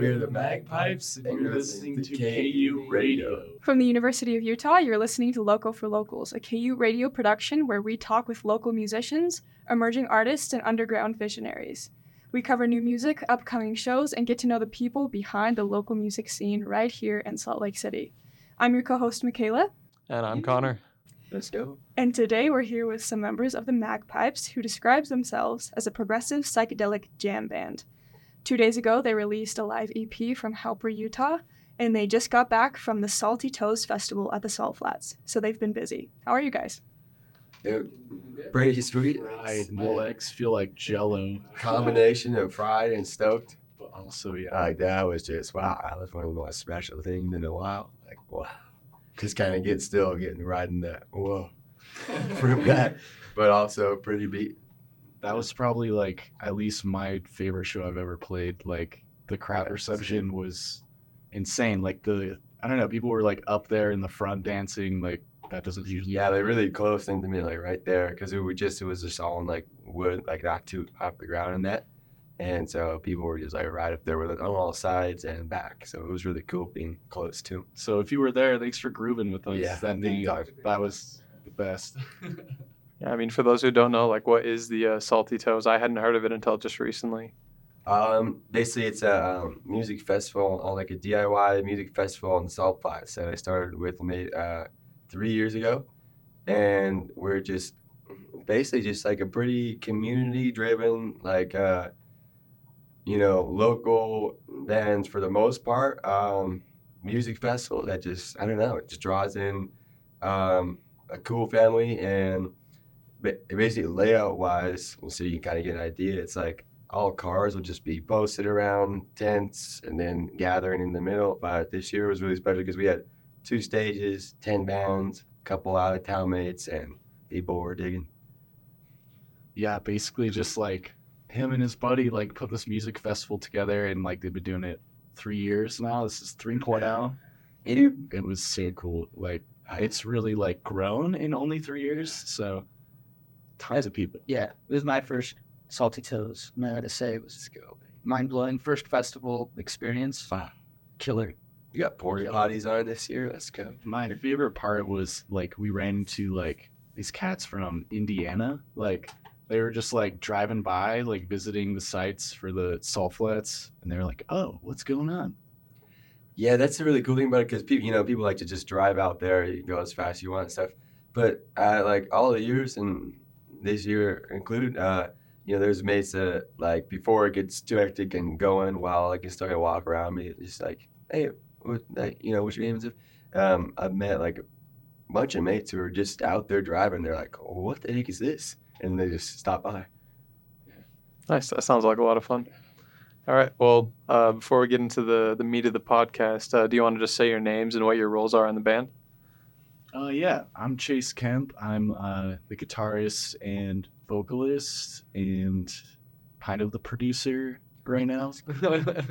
We're the Magpipes, and you're listening to KU Radio. From the University of Utah, you're listening to Local for Locals, a KU radio production where we talk with local musicians, emerging artists, and underground visionaries. We cover new music, upcoming shows, and get to know the people behind the local music scene right here in Salt Lake City. I'm your co host, Michaela, And I'm Connor. Let's go. and today we're here with some members of the Magpipes who describes themselves as a progressive psychedelic jam band. Two days ago, they released a live EP from Helper, Utah, and they just got back from the Salty Toes Festival at the Salt Flats, so they've been busy. How are you guys? Dude, pretty sweet. Right. My legs feel like jello. Combination of fried and stoked. But also, yeah. Like that was just wow. That was one of the most special things in a while. Like wow. Just kind of get still, getting right in that whoa from that, but also pretty beat. That was probably like at least my favorite show I've ever played. Like the crowd Yeah, reception was insane. Like the I don't know, people were like up there in the front dancing. Like that doesn't usually. Yeah, they really close into me, like right there, because it was just it was just all in like wood, like not too off the ground and that, and so people were just like right up there with it on all sides and back. So it was really cool being close too. So if you were there, thanks for grooving with us. Yeah, that big That was the best. Yeah, I mean, for those who don't know, like, what is the uh, Salty Toes? I hadn't heard of it until just recently. Um, basically, it's a um, music festival, uh, like a DIY music festival in Salt Flats that I started with me uh, three years ago, and we're just basically just like a pretty community-driven, like uh, you know, local bands for the most part. Um, music festival that just I don't know, it just draws in um, a cool family and ba- basically layout-wise, so you kind of get an idea. It's like all cars will just be posted around tents and then gathering in the middle. But this year was really special because we had two stages, 10 bands, a couple out of town mates, and people were digging. yeah, basically just like him and his buddy like put this music festival together and like they've been doing it three years now. This is three point out. It was so cool. Like it's really like grown in only three years. So tons of people. Yeah, it was my first Salty Toes. And I gotta say, it was cool. mind blowing. First festival experience. Wow. Killer. You got porta potties on this year. Let's go. My favorite part was like we ran into like these cats from Indiana. Like they were just like driving by, like visiting the sites for the salt flats, and they were like, "Oh, what's going on?" Yeah, that's the really cool thing about it because people, you know, people like to just drive out there, you go as fast as you want and stuff. But uh, like all the years and this year included, uh, you know, there's mates that like before it gets too hectic and going while I can start to walk around me, just like, hey, what, like, you know, what's your name? Um, I've met like a bunch of mates who are just out there driving. They're like, oh, what the heck is this? And they just stop by. Nice. That sounds like a lot of fun. All right. Well, uh, before we get into the, the meat of the podcast, uh, do you want to just say your names and what your roles are in the band? Uh, yeah, I'm Chase Kemp. I'm uh, the guitarist and vocalist, and kind of the producer right now.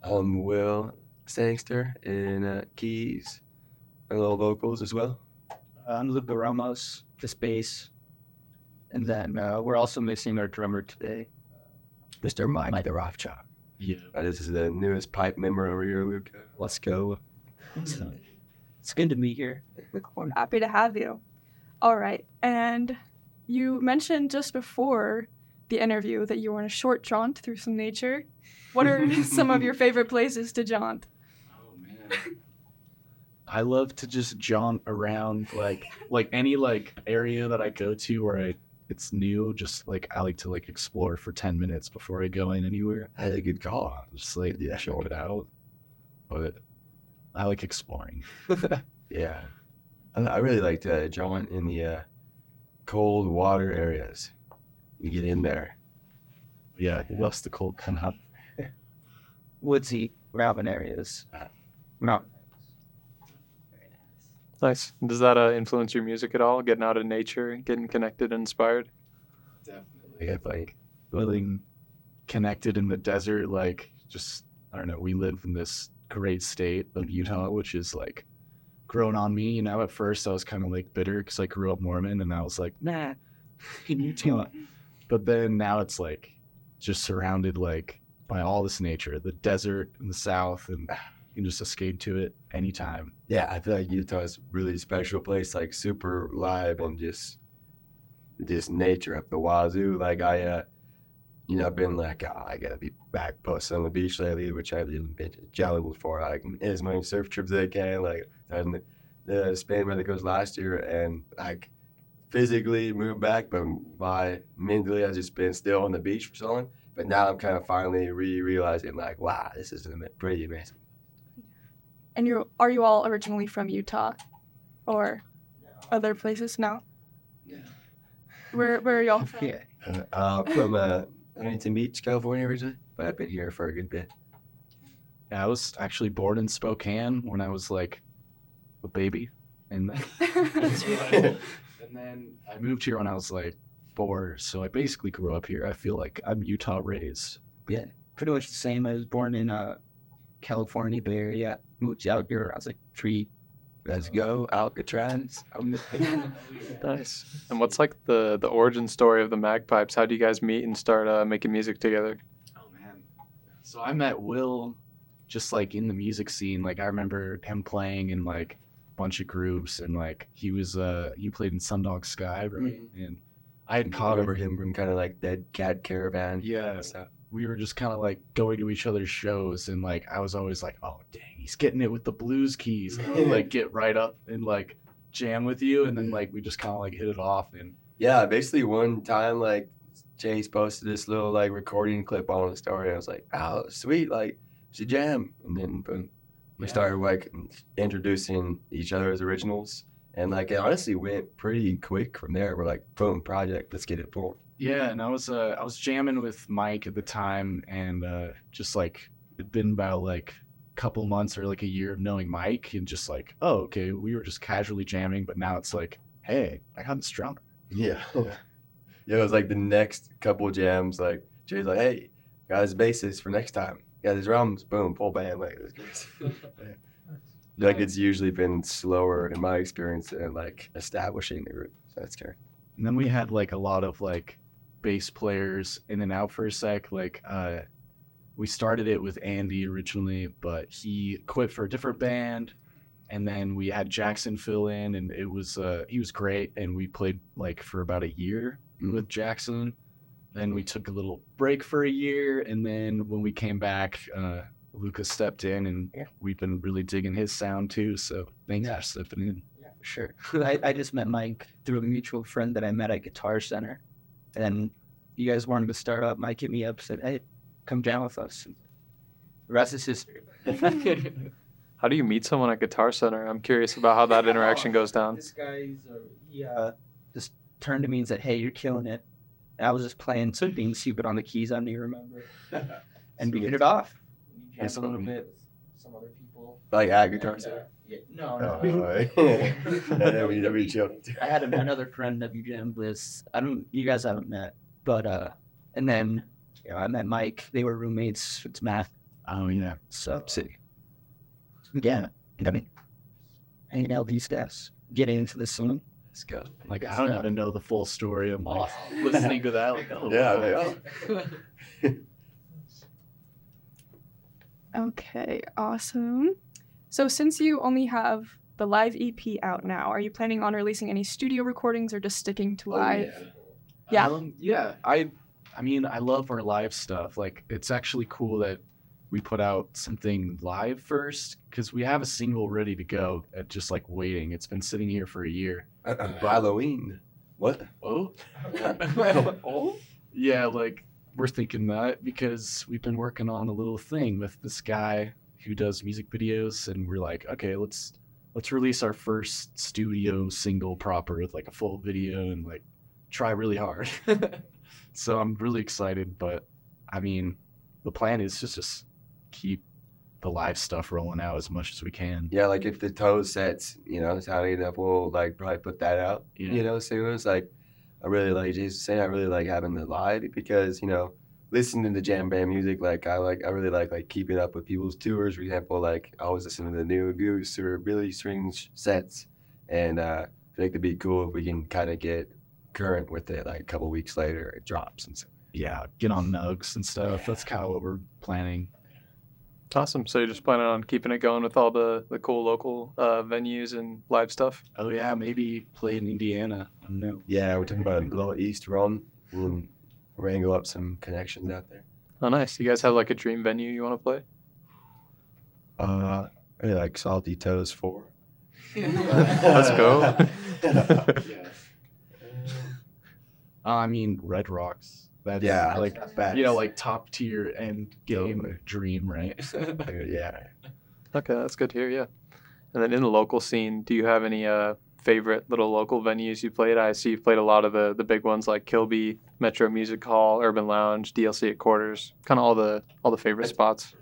Um, Will Sangster and uh, keys and little vocals as well. Uh, I'm Luca Ramos, the bass. And then uh, we're also missing our drummer today. Mr. Mike, the Rothschild. yeah, Uh, this is the newest pipe member over here, Luke. Let's go. So, it's good to be here. We're happy to have you. All right. And you mentioned just before the interview that you were on a short jaunt through some nature. What are some of your favorite places to jaunt? Oh man. I love to just jaunt around like like any like area that I go to where I it's new, just like I like to like explore for ten minutes before I go in anywhere. That's a good call. Just like Yeah. show it out. But I like exploring. Yeah. I, I really like to jaunt in the uh, cold water areas. You get in there. Yeah, it loves the cold kind of Woodsy, mountain areas. Mountain. Nice. Does that uh, influence your music at all? Getting out of nature, getting connected and inspired? Definitely. I like feeling connected in the desert, like just I don't know, we live in this great state of mm-hmm. Utah, which is like grown on me. You know, at first I was kind of like bitter because I grew up Mormon, and I was like, nah, in Utah. Mm-hmm. But then now it's like just surrounded like by all this nature, the desert in the south, and ah. you can just escape to it anytime. Yeah, I feel like Utah is a really special place, like super live and just just nature up the wazoo. Like I, uh, you know, I've been like, oh, I gotta be back posting on the beach lately, which I've even been to Jolly before. Like as many surf trips as I can. Like and the, the Spain weather goes last year, and like physically moved back, but my mentally I've just been still on the beach for so long. But now I'm kind of finally re realizing like, wow, this is ama- pretty amazing. And you are you all originally from Utah, or other places? No. Where where are y'all from? Yeah. Uh, uh, from uh, Huntington Beach, California originally, but I've been here for a good bit. Yeah, I was actually born in Spokane when I was like a baby, and and then I moved here when I was like four. So I basically grew up here. I feel like I'm Utah raised. Yeah. Pretty much the same. I was born in uh, California Bay Area. Moved out here. I was like three. Let's go, Alcatraz. Nice. And what's like the the origin story of the Magpipes? How do you guys meet and start uh, making music together? So I met Will just like in the music scene. Like I remember him playing in like a bunch of groups and like he was uh he played in Sundog Sky, right? And I had caught remember him. from kind of like Dead Cat Caravan. Yeah. So, We were just kind of like going to each other's shows and like I was always like, oh dang, he's getting it with the blues keys. Like get right up and like jam with you and then like we just kind of like hit it off and yeah, basically one time like Chase posted this little like recording clip on the story. I was like, oh, sweet, like it's a jam. And then boom, we Yeah. started like introducing each other as originals. And like it honestly went pretty quick from there. We're like, boom, project, let's get it forward. Yeah, and I was uh I was jamming with Mike at the time and uh just like it'd been about like a couple months or like a year of knowing Mike and just like, oh okay, we were just casually jamming, but now it's like, hey, I got this drummer. Yeah. yeah, it was like the next couple jams, like Jay's like, hey, got his bassist for next time. Got his drums, boom, full band. Like, it was like it's usually been slower in my experience in like establishing the group. So that's scary. And then we had like a lot of like bass players in and out for a sec. Like uh we started it with Andy originally, but he quit for a different band. And then we had Jackson fill in and it was uh he was great and we played like for about a year Mhm. with Jackson. Then we took a little break for a year and then when we came back, uh Lucas stepped in and Yeah. we've been really digging his sound too. So thanks Yeah. for stepping in. Yeah, for sure. I, I just met Mike through a mutual friend that I met at Guitar Center. And you guys wanted to start up. Mike hit me up, said, hey, come down with us. And the rest is history. How do you meet someone at Guitar Center? I'm curious about how that interaction goes down. This guy's, uh, he uh, just turned to me and said, hey, you're killing it. And I was just playing, so being stupid on the keys, I don't even remember. And we hit it off. We jammed a little bit some other people. Like at Guitar And, Center. uh, yeah, no, Oh, no. alright. That'd be- that'd be. I had another friend that we jammed with. I don't. You guys haven't met, but uh, and then you know, I met Mike. They were roommates. It's math. Oh yeah. So sick. Yeah, I mean, hanging out with these guys, getting into this song. Let's go. Like I don't even know the full story. I'm like listening to that. Like, oh, Yeah, wow. like, oh. Okay, awesome. So since you only have the live EP out now, are you planning on releasing any studio recordings or just sticking to live? Yeah. Um, yeah. I I mean, I love our live stuff. Like it's actually cool that we put out something live first because we have a single ready to go at just like waiting. It's been sitting here for a year. Uh-uh. Halloween. What? Oh. oh. Yeah, like we're thinking that because we've been working on a little thing with this guy who does music videos and we're like, okay, let's let's release our first studio single proper with like a full video and like try really hard. so I'm really excited, but I mean, the plan is just just keep the live stuff rolling out as much as we can. Yeah, like if the toe sets, you know, sounding enough, we'll like probably put that out. Yeah. You know, soon as like I really like Jason saying I really like having the live because, you know, listening to jam band music, like I like I really like like keeping up with people's tours. For example, like I always listen to the new Goose or Billy Strings sets and uh I think it'd be cool if we can kinda get current with it like a couple weeks later it drops and stuff. yeah, get on nugs and stuff. That's kind of what we're planning. Awesome. So you're just planning on keeping it going with all the the cool local uh, venues and live stuff. Oh yeah, maybe play in Indiana. I don't know. Yeah, we're talking about a little East run We'll wrangle up some connections out there. Oh, nice. You guys have like a dream venue you want to play? Uh, I really like Salty Toes 4. Let's go. Uh, I mean, Red Rocks. That's Yeah, like facts. you know, like top tier end game Totally. dream, right? yeah. Okay, that's good to hear. Yeah. And then in the local scene, do you have any uh, favorite little local venues you played? I see you've played a lot of the the big ones like Kilby, Metro Music Hall, Urban Lounge, DLC at Quarters, kind of all the all the favorite spots.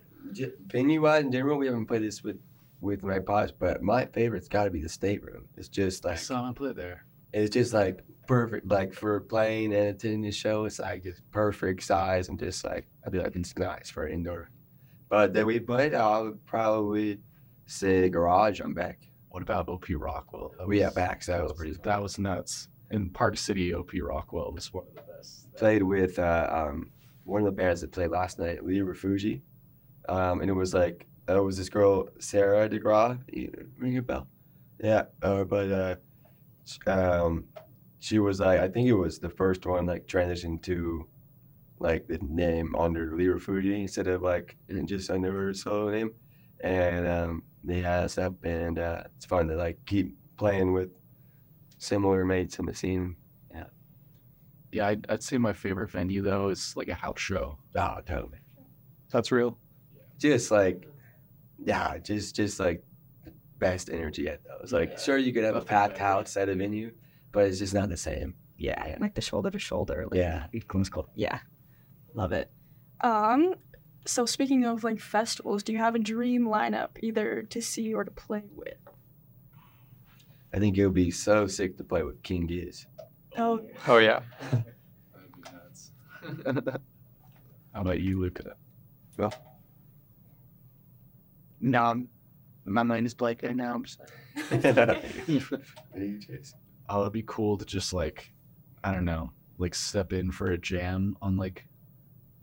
Venue wise in general, we haven't played this with with my pops, but my favorite's got to be the state room. It's just like I saw him play there. it's just like perfect, like for playing and attending the show. It's like just perfect size and just like I feel like it's nice for indoor. But then we played, I would probably say garage. I'm back. What about OP Rockwell? That We was- have backs. That was pretty. That was nuts. In Park City, OP Rockwell was one of the best. played with uh, um, one of the bands that played last night, Lee Refugi. Um, and it was like, uh, it was this girl, Sarah DeGraw. Ring a bell? Yeah. Uh, but uh, um, she was like, I think it was the first one, like, transitioned to like the name under Lee Refugi instead of like just under her solo name. And um, they had us up, and uh, it's fun to like keep playing with similar mates in the scene. Yeah, I'd, I'd say my favorite venue though is like a house show. Oh, totally. That's real. just like yeah just just like best energy at those like sure you could have a packed house at a venue but it's just not the same Yeah, like the shoulder to shoulder. Like, yeah Close call. Yeah, love it. Um, so speaking of like festivals, do you have a dream lineup either to see or to play with? i think it would be so sick to play with king giz Oh, Oh yeah. How about you, Luca? Well, no, I'm, my mind is blank right now. I'm just, Oh, it'd be cool to just like, I don't know, like step in for a jam on like,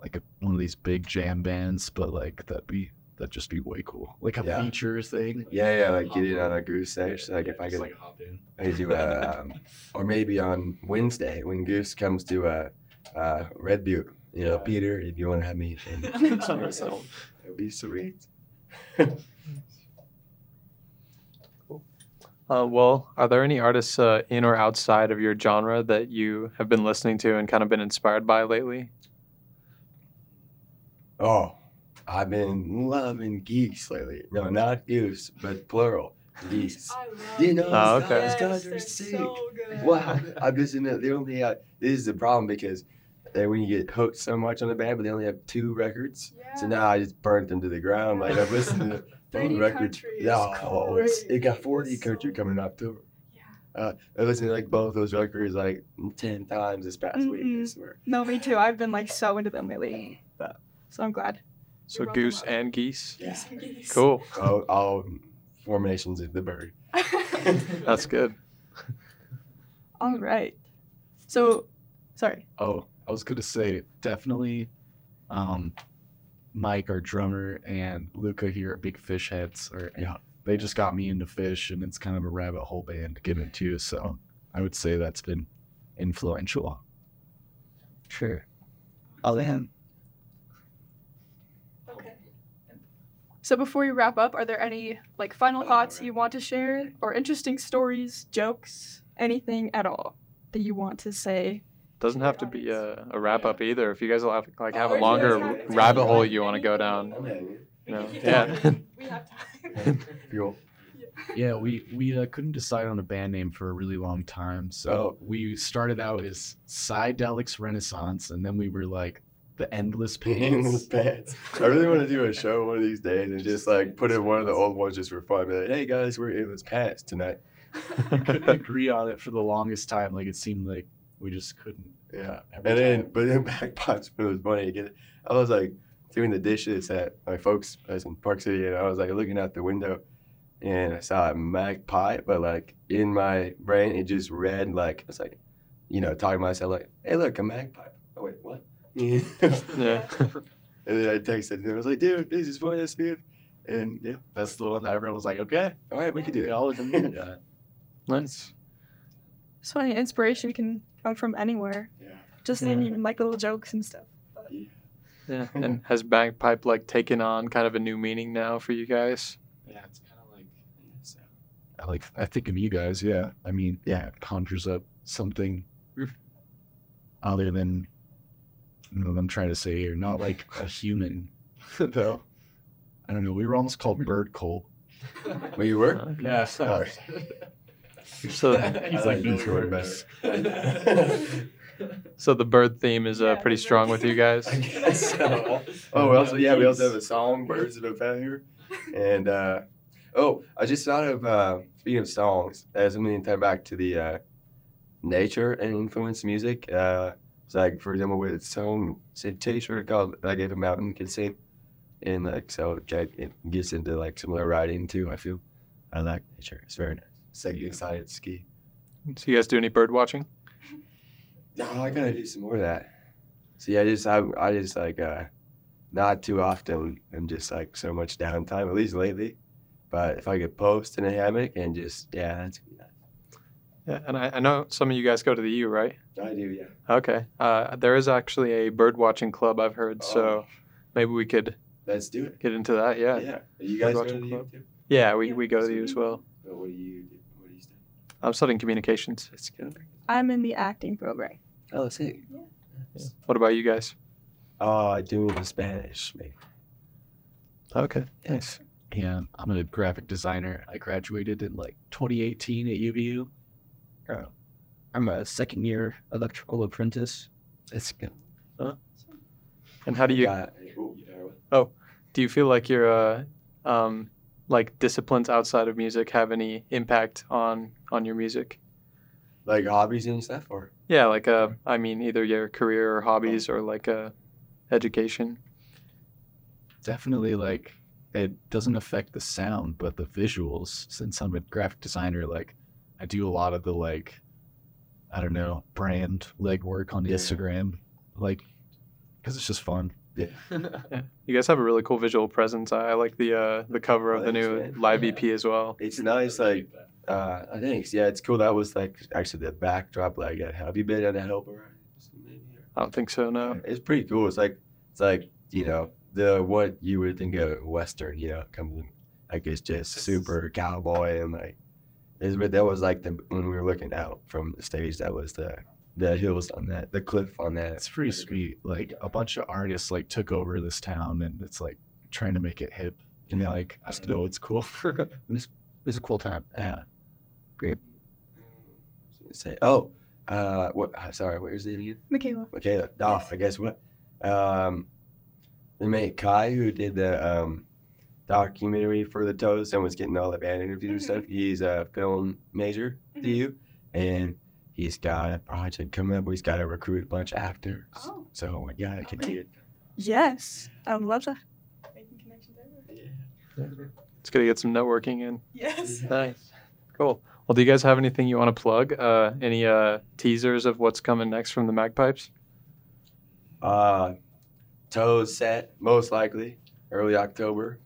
like a, one of these big jam bands, but like that'd be that'd just be way cool, like a Yeah. features thing. yeah yeah like get it on a goose stage like if i could like hop in. I do a, um, or maybe on wednesday when goose comes to uh, uh red butte you know Yeah. peter if you want to have me then it'd be sweet Uh, well, are there any artists uh, in or outside of your genre that you have been listening to and kind of been inspired by lately? Oh, I've been loving geese lately. No, not goose, but plural. Geese. You know, Oh, these okay. guys, guys are sick. Wow. I'm just in the, they only have, this is the problem because they, when you get hooked so much on the band, but they only have two records. So now I just burnt them to the ground. Like I've listened to both 30 records. country Yeah, oh, it's, it got 40 It's country so coming in October. Yeah. Uh, I listened to like both those records like 10 times this past week. I Mhm. swear. No, me too. I've been like so into them lately. But, so I'm glad. So You're welcome. goose and geese. Yeah. Cool. All, all formations of the bird. That's good. All right. So, sorry. Oh, I was gonna say definitely, um, Mike, our drummer, and Luca here at big Phish heads. Or yeah, they just got me into Phish, and it's kind of a rabbit hole band to get into. So I would say that's been influential. sure. All of. Okay. So before we wrap up, are there any like final oh, thoughts you want to share or interesting stories, jokes, anything at all that you want to say? Doesn't have to be a, a wrap up either. If you guys will have like have Or a longer guys have- rabbit hole you want to go down, you know, yeah. We have time. Fuel. Yeah, we we uh, couldn't decide on a band name for a really long time, so Oh. we started out as Psydelics Renaissance, and then we were like the Endless Endless Pants. pants. I really want to do a show one of these days and just like put in one of the old ones just for fun. Be like, hey guys, we're endless pants tonight. couldn't agree on it for the longest time. Like it seemed like we just couldn't. Yeah. Every And then, but then backpots, but it was funny again. I was like doing the dishes at my folks' place in Park City, and I was like looking out the window, and I saw a magpie, but like in my brain, it just read like it's like, you know, talking to myself like, hey, look, a magpie. Oh wait, what? yeah. Yeah. and then I texted him. I was like, dude, this is for this dude. And yeah, That's the one that everyone was like, okay, all right, we can do it. all of them. Yeah. nice. It's funny, inspiration can come from anywhere. Yeah. Just Yeah. in like little jokes and stuff. Yeah. And has bagpipe like taken on kind of a new meaning now for you guys? Yeah, it's kind of like, I like, I think of you guys. Yeah, I mean, yeah, it conjures up something other than, you know, what I'm trying to say here, not like a human, though. I don't know. We were almost called bird coal. Where you were? Okay. Yeah, sorry. So, he's like Detroit best. so the bird theme is uh, Yeah, pretty strong with you guys. I guess so. Oh, we also yeah, we also have a song, "Birds of a Feather," and uh, oh, I just thought of uh, speaking of songs, as I'm going to tie back to the uh, nature and influence music. Uh, it's like for example, with a song, it's a T-shirt called "I Gave a Mountain Can Sing," and like so it it gets into like similar writing too. I feel I like nature. It's very nice. It's like excited to ski. So you guys do any bird watching? No, I gotta do some more of that. See, I just, I, I just like, uh, not too often. I'm just like so much downtime, at least lately. But if I could post in a hammock and just, yeah, that's good. Yeah, and I, I know some of you guys go to the U, right? I do, yeah. Okay. Uh, there is actually a bird watching club I've heard, oh. so maybe we could Let's do it. get into that. Yeah. Yeah. You guys go to the club. U too? Yeah, we, we go to the U as well. What do you do? What do you study? I'm studying communications. That's good. I'm in the acting program. Oh, sick. What about you guys? Oh, I do the Spanish, maybe. Okay. Nice. Yeah, I'm a graphic designer. I graduated in like 2018 at UVU. Oh. I'm a second year electrical apprentice. That's good. And how do you Got- ooh, you know what? do you feel like your uh, um, like disciplines outside of music have any impact on on your music? Like hobbies and stuff, or? Yeah, like uh, I mean, either your career or hobbies or like uh, education. Definitely like it doesn't affect the sound, but the visuals. Since I'm a graphic designer, like I do a lot of the like, I don't know, brand legwork on Yeah. Instagram, like because it's just fun. Yeah. You guys have a really cool visual presence. I, I like the uh, the cover Oh, of the new live Yeah. EP as well. It's nice, like, uh, I think, yeah, it's cool. That was like actually the backdrop. Like, have you been at a Helper? I don't think so. No. It's pretty cool. It's like it's like you know the what you would think of western. You know, comes like it's just super cowboy and like. It's, but that was like the when we were looking out from the stage. That was the the hills on that, the cliff on that. It's pretty sweet. Like a bunch of artists like took over this town, and it's like trying to make it hip. And like I don't know, it's cool. It was a cool time. yeah. Say, oh, uh, what? uh, Sorry, where's the again? Michaela. Okay, oh, I guess what? Um, the mate Kai who did the um documentary for the Toes and was getting all the band interviews and stuff. He's a film major to Mhm. you, and he's got a project coming up. He's got to recruit a bunch of actors. Oh. So my God, I can do it. Yes. I would love that. Making connections everywhere. It's good to get some networking in. Yes. Nice. Cool. Well, do you guys have anything you want to plug? Uh, any uh, teasers of what's coming next from the Magpipes? Uh, Toes set most likely early October,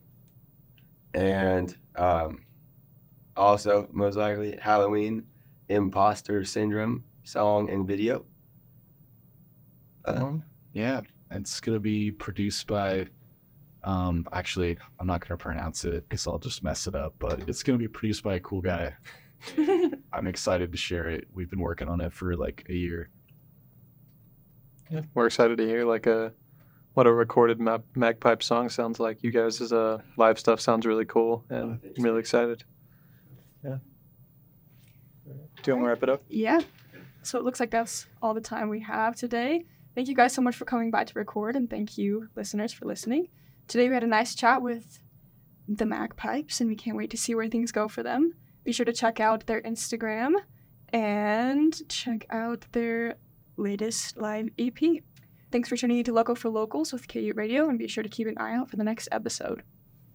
and um, also most likely Halloween Imposter Syndrome song and video. Uh, Yeah, it's gonna be produced by. Um, actually, I'm not gonna pronounce it because I'll just mess it up. But it's gonna be produced by a cool guy. I'm excited to share it. We've been working on it for like a year. Yeah. We're excited to hear like a what a recorded mag- Magpipe song sounds like. You guys' uh, live stuff sounds really cool, and Oh, I'm really excited. Yeah. Do you want to wrap it up? Yeah. So it looks like that's all the time we have today. Thank you guys so much for coming by to record, and thank you, listeners, for listening. Today we had a nice chat with the Magpipes, and we can't wait to see where things go for them. Be sure to check out their Instagram and check out their latest live EP. Thanks for tuning in to Local for Locals with KU Radio, and be sure to keep an eye out for the next episode.